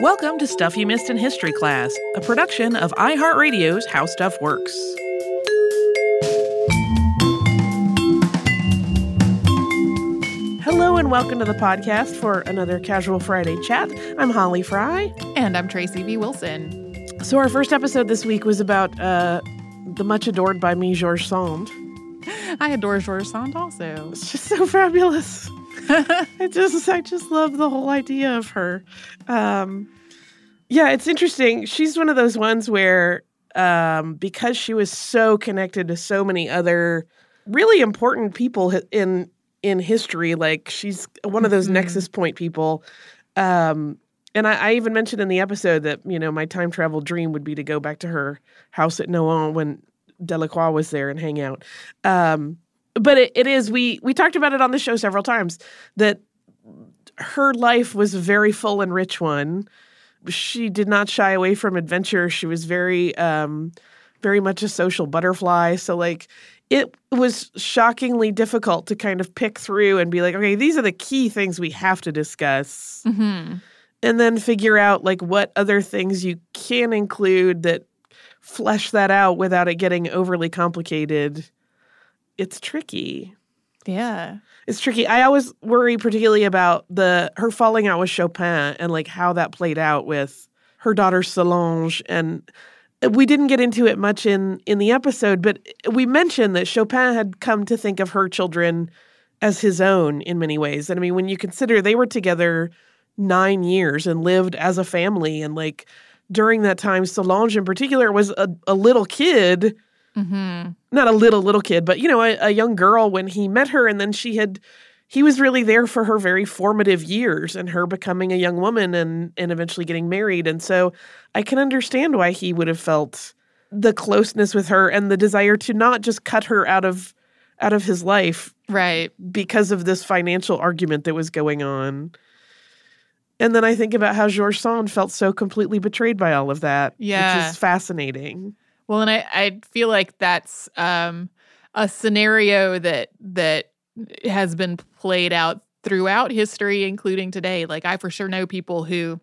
Welcome to Stuff You Missed in History Class, a production of iHeartRadio's How Stuff Works. Hello and welcome to the podcast for another Casual Friday chat. I'm Holly Fry. And I'm Tracy V. Wilson. So, our first episode this week was about uh, the much adored by me, George Sand. I adore George Sand also. It's just so fabulous. I just I just love the whole idea of her. Um, yeah, it's interesting. She's one of those ones where um, because she was so connected to so many other really important people in in history, like she's one of those mm-hmm. nexus point people. Um, and I, I, even mentioned in the episode that you know my time travel dream would be to go back to her house at Nohant when Delacroix was there and hang out. Um, but it, it is we we talked about it on the show several times that her life was a very full and rich one. She did not shy away from adventure. She was very um very much a social butterfly. So like it was shockingly difficult to kind of pick through and be like, okay, these are the key things we have to discuss. Mm-hmm. And then figure out like what other things you can include that flesh that out without it getting overly complicated it's tricky. Yeah. It's tricky. I always worry particularly about the her falling out with Chopin and like how that played out with her daughter Solange and we didn't get into it much in in the episode, but we mentioned that Chopin had come to think of her children as his own in many ways. And I mean, when you consider they were together 9 years and lived as a family and like during that time Solange in particular was a, a little kid Mm-hmm. Not a little little kid, but you know, a, a young girl when he met her, and then she had he was really there for her very formative years and her becoming a young woman and and eventually getting married. And so I can understand why he would have felt the closeness with her and the desire to not just cut her out of out of his life right because of this financial argument that was going on. And then I think about how George Sand felt so completely betrayed by all of that, yeah. which is fascinating. Well, and I, I feel like that's um, a scenario that that has been played out throughout history, including today. Like I for sure know people who,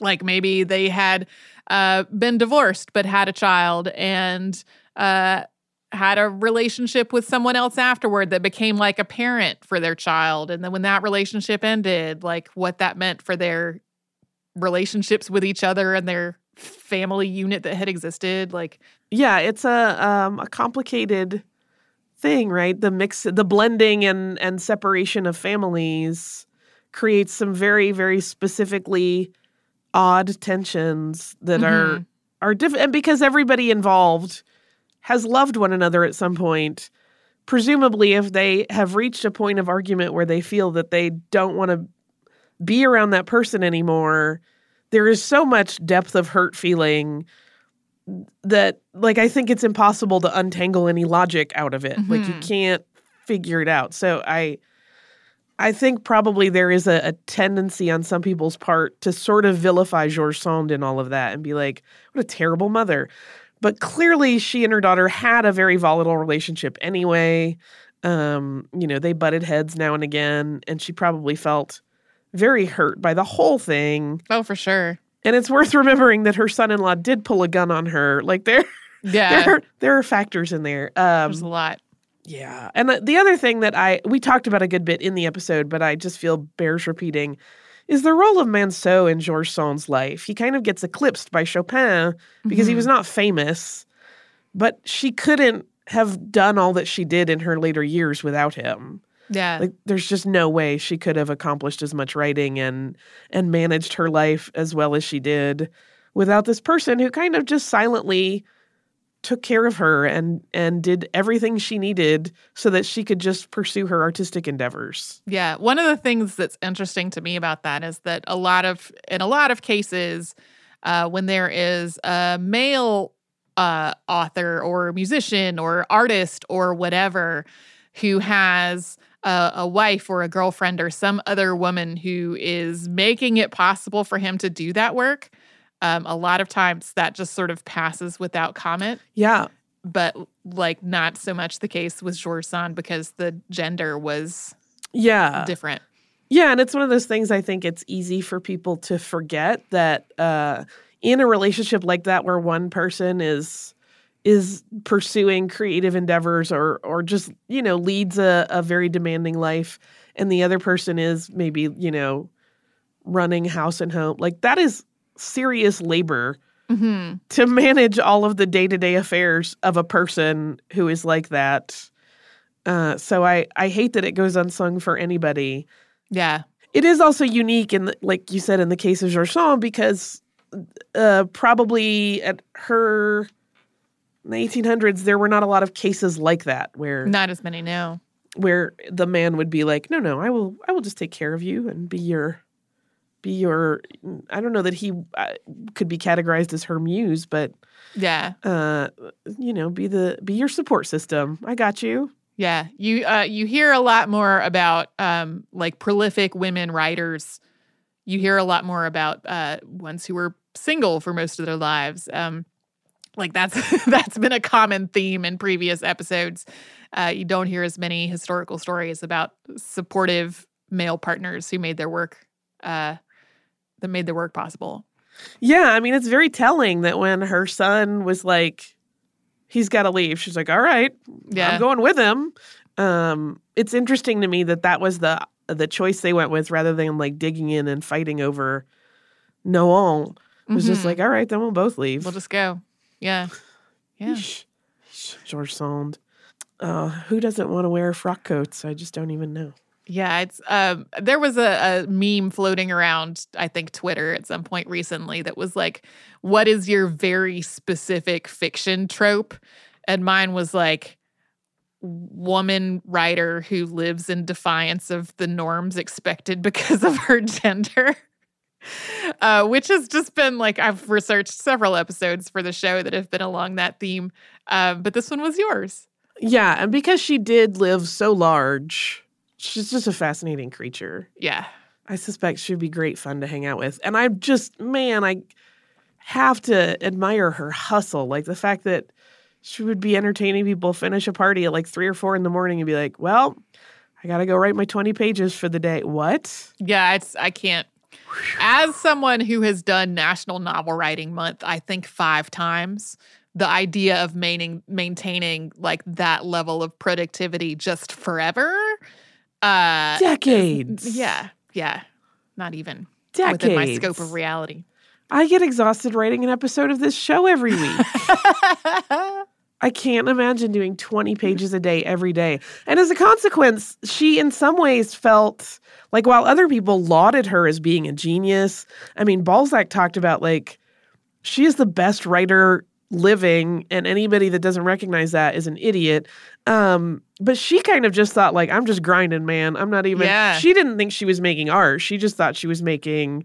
like maybe they had uh, been divorced but had a child and uh, had a relationship with someone else afterward that became like a parent for their child, and then when that relationship ended, like what that meant for their relationships with each other and their family unit that had existed like yeah it's a um a complicated thing right the mix the blending and and separation of families creates some very very specifically odd tensions that mm-hmm. are are different and because everybody involved has loved one another at some point presumably if they have reached a point of argument where they feel that they don't want to be around that person anymore there is so much depth of hurt feeling that like I think it's impossible to untangle any logic out of it. Mm-hmm. Like you mm-hmm. can't figure it out. So I I think probably there is a, a, tendency on some people's part to sort of vilify George Sand in all of that and be like, what a terrible mother. But clearly she and her daughter had a very volatile relationship anyway. Um, you know, they butted heads now and again, and she probably felt very hurt by the whole thing. Oh, for sure. And it's worth remembering that her son-in-law did pull a gun on her. Like there, yeah, there, there are factors in there. Um, There's a lot. Yeah, and the, the other thing that I we talked about a good bit in the episode, but I just feel bears repeating, is the role of Manceau in George Sand's life. He kind of gets eclipsed by Chopin because mm-hmm. he was not famous, but she couldn't have done all that she did in her later years without him. Yeah. Like there's just no way she could have accomplished as much writing and and managed her life as well as she did without this person who kind of just silently took care of her and and did everything she needed so that she could just pursue her artistic endeavors. Yeah, one of the things that's interesting to me about that is that a lot of in a lot of cases uh, when there is a male uh, author or musician or artist or whatever who has a, a, wife or a girlfriend or some other woman who is making it possible for him to do that work, um, a lot of times that just sort of passes without comment. Yeah. But like not so much the case with George Sand because the gender was yeah different. Yeah, and it's one of those things I think it's easy for people to forget that uh, in a relationship like that where one person is is pursuing creative endeavors or or just, you know, leads a, a very demanding life and the other person is maybe, you know, running house and home. Like that is serious labor Mm-hmm. to manage all of the day-to-day affairs of a person who is like that. Uh, so I I hate that it goes unsung for anybody. Yeah. It is also unique in the, like you said in the case of George Sand because uh, probably at her in the 1800s there were not a lot of cases like that where Not as many, now where the man would be like, "No, no, I will I will just take care of you and be your be your I don't know that he uh, could be categorized as her muse, but Yeah. uh you know, be the be your support system. I got you. Yeah. You uh you hear a lot more about um like prolific women writers. You hear a lot more about uh ones who were single for most of their lives. Um like that's that's been a common theme in previous episodes. Uh you don't hear as many historical stories about supportive male partners who made their work uh that made their work possible. Yeah, I mean, it's very telling that when her son was like, he's got to leave, she's like, all right, Yeah. I'm going with him. Um, it's interesting to me that that was the the choice they went with rather than like digging in and fighting over Nohant. It was just Mhm. like, all right, then we'll both leave. we'll just go. Yeah. Yeah. George Sand. Uh, who doesn't want to wear frock coats? I just don't even know. Yeah, it's um there was a, a meme floating around, I think Twitter at some point recently that was like, what is your very specific fiction trope? And mine was like woman writer who lives in defiance of the norms expected because of her gender. Uh, which has just been like I've researched several episodes for the show that have been along that theme, um, but this one was yours. Yeah, and because she did live so large, she's just a fascinating creature. Yeah, I suspect she'd be great fun to hang out with. And I just, man, I have to admire her hustle. Like the fact that she would be entertaining people, finish a party at like three or four in the morning and be like, well, I got to go write my 20 pages for the day. What? Yeah, it's I can't. As someone who has done National Novel Writing Month, I think five times, the idea of maintaining maintaining like that level of productivity just forever, uh, Decades. yeah, yeah, not even Decades. within my scope of reality. I get exhausted writing an episode of this show every week. I can't imagine doing 20 pages a day every day. And as a consequence, she in some ways felt like while other people lauded her as being a genius, I mean, Balzac talked about like she is the best writer living and anybody that doesn't recognize that is an idiot. Um, but she kind of just thought like I'm just grinding, man. I'm not even Yeah. she didn't think she was making art. She just thought she was making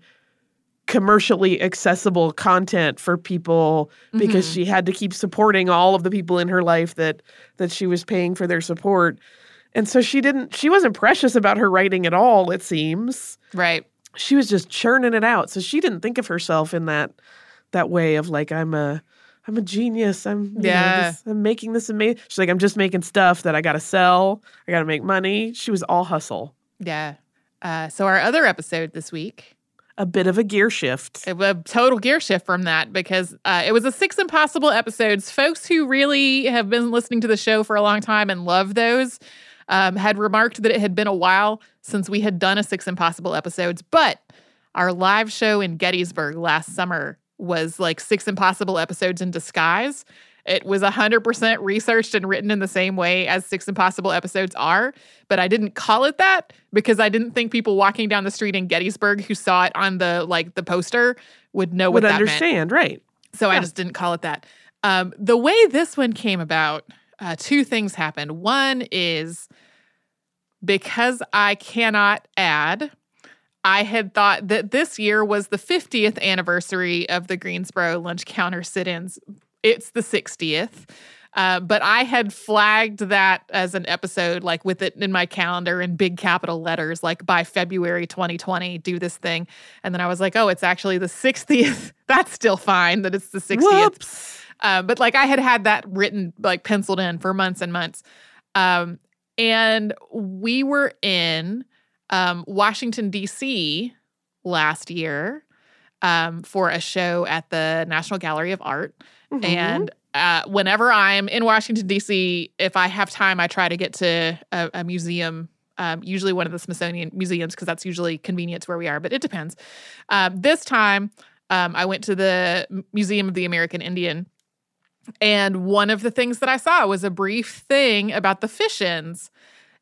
commercially accessible content for people because Mhm. she had to keep supporting all of the people in her life that that she was paying for their support. And so she didn't she wasn't precious about her writing at all, it seems. right. She was just churning it out. So she didn't think of herself in that that way of like I'm a I'm a genius. I'm know, Yeah. this- I'm making this amazing. She's like I'm just making stuff that I got to sell. I got to make money. She was all hustle. Yeah. Uh, so our other episode this week A bit of a gear shift. a, a total gear shift from that because uh, it was a six impossible episodes. Folks who really have been listening to the show for a long time and love those um, had remarked that it had been a while since we had done a six impossible episodes, but our live show in Gettysburg last summer was like six impossible episodes in disguise. It was 100% researched and written in the same way as Six Impossible episodes are, but I didn't call it that because I didn't think people walking down the street in Gettysburg who saw it on the like the poster would know what Would that meant. understand, right? So I just didn't call it that. Um, the way this one came about, uh, two things happened. One is because I cannot add, I had thought that this year was the 50th anniversary of the Greensboro lunch counter sit ins. It's the 60th. Uh, but I had flagged that as an episode, like with it in my calendar in big capital letters, like by February 2020, do this thing. And then I was like, oh, it's actually the 60th. That's still fine that it's the 60th. Whoops. Uh, but like I had had that written, like penciled in for months and months. Um, and we were in um, Washington, D.C. last year um, for a show at the National Gallery of Art. Mhm. And uh, whenever I'm in Washington, D.C., if I have time, I try to get to a, a museum, um, usually one of the Smithsonian museums, because that's usually convenient to where we are, but it depends. Um, this time, um, I went to the Museum of the American Indian. And one of the things that I saw was a brief thing about the fish-ins.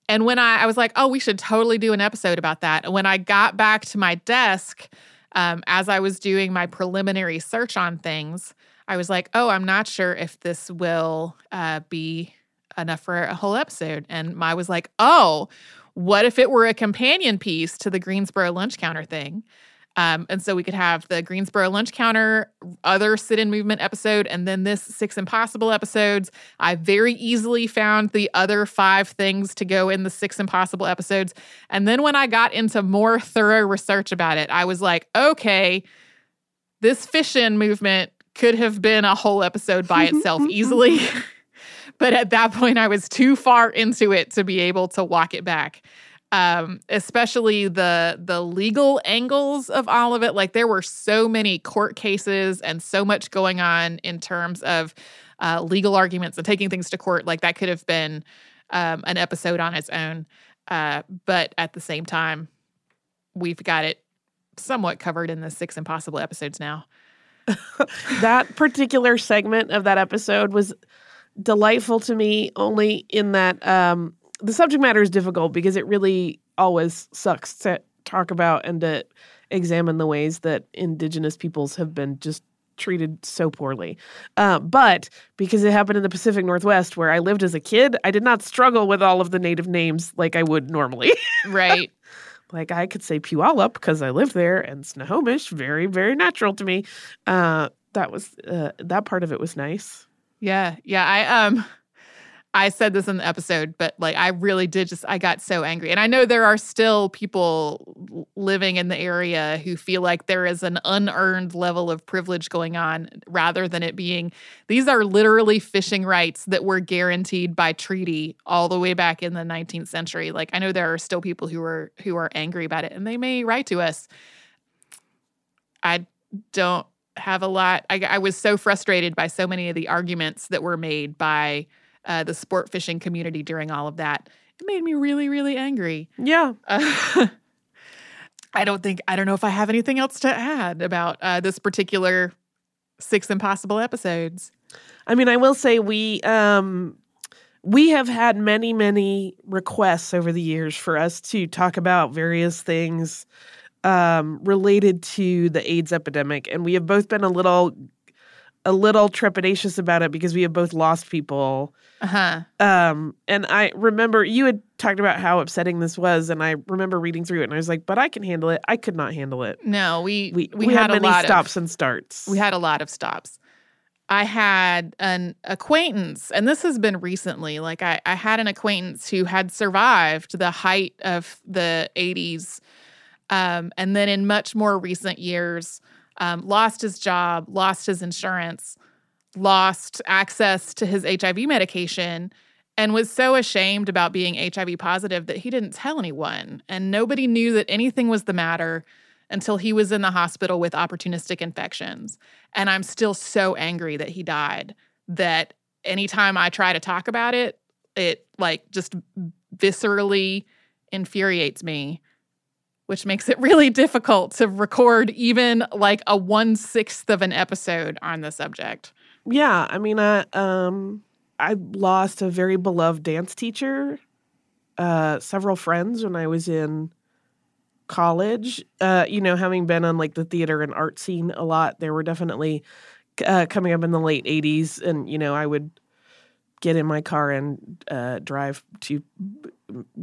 And when I, I was like, oh, we should totally do an episode about that. And when I got back to my desk, um, as I was doing my preliminary search on things, I was like, oh, I'm not sure if this will uh, be enough for a whole episode. And I was like, oh, what if it were a companion piece to the Greensboro lunch counter thing? Um, and so we could have the Greensboro lunch counter, other sit in movement episode, and then this six impossible episodes. I very easily found the other five things to go in the six impossible episodes. And then when I got into more thorough research about it, I was like, okay, this fish in movement could have been a whole episode by itself easily. but at that point, I was too far into it to be able to walk it back. Um, especially the the legal angles of all of it. Like there were so many court cases and so much going on in terms of uh, legal arguments and taking things to court. Like that could have been um, an episode on its own. Uh, but at the same time, we've got it somewhat covered in the six impossible episodes now. that particular segment of that episode was delightful to me only in that um, the subject matter is difficult because it really always sucks to talk about and to examine the ways that indigenous peoples have been just treated so poorly. Uh, but because it happened in the Pacific Northwest where I lived as a kid, I did not struggle with all of the native names like I would normally. Right. like I could say Puyallup because I lived there, and Snohomish, very, very natural to me. Uh, that was uh, that part of it was nice. Yeah, yeah. I um I said this in the episode, but like I really did just I got so angry. And I know there are still people living in the area who feel like there is an unearned level of privilege going on rather than it being these are literally fishing rights that were guaranteed by treaty all the way back in the 19th century. Like I know there are still people who are who are angry about it and they may write to us. I don't have a lot. I, I was so frustrated by so many of the arguments that were made by uh, the sport fishing community during all of that. It made me really, really angry. Yeah, Uh, I don't think, I don't know if I have anything else to add about uh, this particular six impossible episodes. I mean, I will say we um we have had many many requests over the years for us to talk about various things um related to the AIDS epidemic and we have both been a little a little trepidatious about it because we have both lost people Uh huh. um and I remember you had talked about how upsetting this was and I remember reading through it and I was like but I can handle it. I could not handle it. No, we, We we, we, had, had, a many stops of, and starts. we had a lot of stops. I had an acquaintance, and this has been recently. Like, I, I had an acquaintance who had survived the height of the 80s. Um, and then in much more recent years, um, lost his job, lost his insurance, lost access to his HIV medication, and was so ashamed about being HIV positive that he didn't tell anyone. And nobody knew that anything was the matter until he was in the hospital with opportunistic infections. And I'm still so angry that he died that anytime I try to talk about it, it like just viscerally infuriates me, which makes it really difficult to record even like a one sixth of an episode on the subject. Yeah, I mean, I um, I lost a very beloved dance teacher, uh, several friends when I was in college. Uh, you know, having been on like the theater and art scene a lot, there were definitely uh, coming up in the late '80s, and you know, I would get in my car and uh, drive to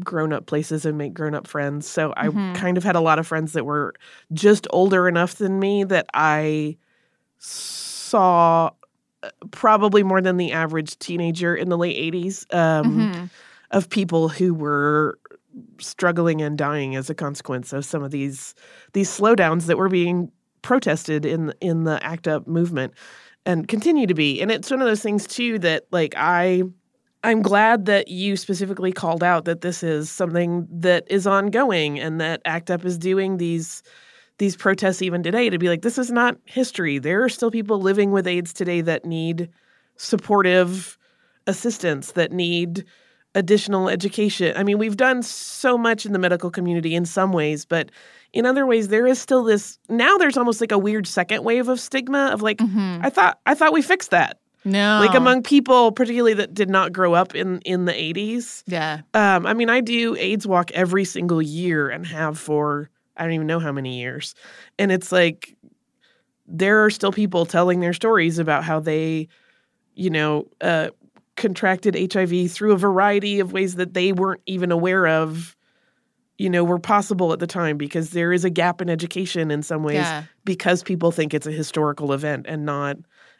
grown up places and make grown up friends. So I Mhm. kind of had a lot of friends that were just older enough than me that I saw uh, probably more than the average teenager in the late 80s um, Mhm. of people who were struggling and dying as a consequence of some of these these slowdowns that were being protested in in the ACT UP movement and continue to be and it's one of those things too that like i I'm glad that you specifically called out that this is something that is ongoing and that ACT UP is doing these these protests even today to be like this is not history. There are still people living with AIDS today that need supportive assistance that need additional education. I mean, we've done so much in the medical community in some ways, but in other ways there is still this now there's almost like a weird second wave of stigma of like Mhm. I thought I thought we fixed that. No. Like among people particularly that did not grow up in in the 80s. Yeah. Um I mean, I do AIDS walk every single year and have for I don't even know how many years. And it's like there are still people telling their stories about how they you know, uh contracted HIV through a variety of ways that they weren't even aware of, you know, were possible at the time because there is a gap in education in some ways Yeah. because people think it's a historical event and not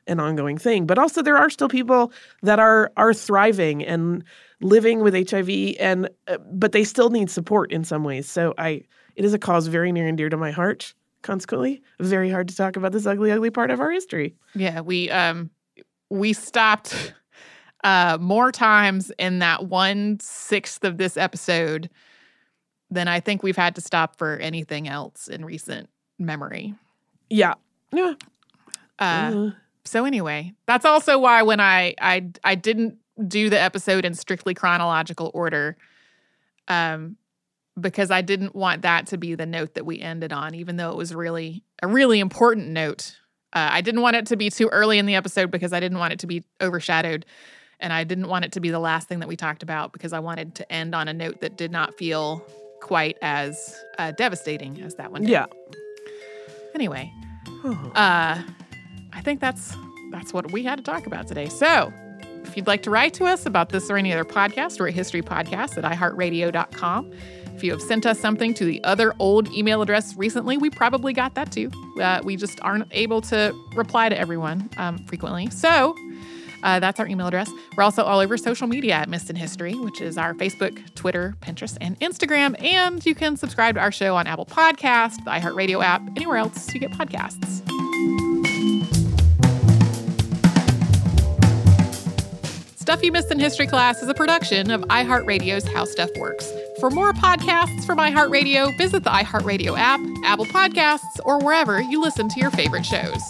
an ongoing thing. But also there are still people that are are thriving and living with HIV and uh, but they still need support in some ways. So I it is a cause very near and dear to my heart. Consequently, very hard to talk about this ugly ugly part of our history. Yeah, we um we stopped uh more times in that one sixth of this episode than I think we've had to stop for anything else in recent memory. Yeah. Yeah. Uh, Uh, so anyway, that's also why when I I I didn't do the episode in strictly chronological order, um, because I didn't want that to be the note that we ended on, even though it was really a really important note. Uh, I didn't want it to be too early in the episode because I didn't want it to be overshadowed, and I didn't want it to be the last thing that we talked about because I wanted to end on a note that did not feel quite as uh, devastating as that one. Did. yeah. Anyway, uh, I think that's that's what we had to talk about today. So, if you'd like to write to us about this or any other podcast, we're at historypodcast at iheartradio.com. If you have sent us something to the other old email address recently, we probably got that too. Uh, we just aren't able to reply to everyone um, frequently. So, uh, that's our email address. We're also all over social media at Missed in History, which is our Facebook, Twitter, Pinterest, and Instagram. And you can subscribe to our show on Apple Podcasts, the iHeartRadio app, anywhere else you get podcasts. Stuff You Missed in History Class is a production of iHeartRadio's How Stuff Works. For more podcasts from iHeartRadio, visit the iHeartRadio app, Apple Podcasts, or wherever you listen to your favorite shows.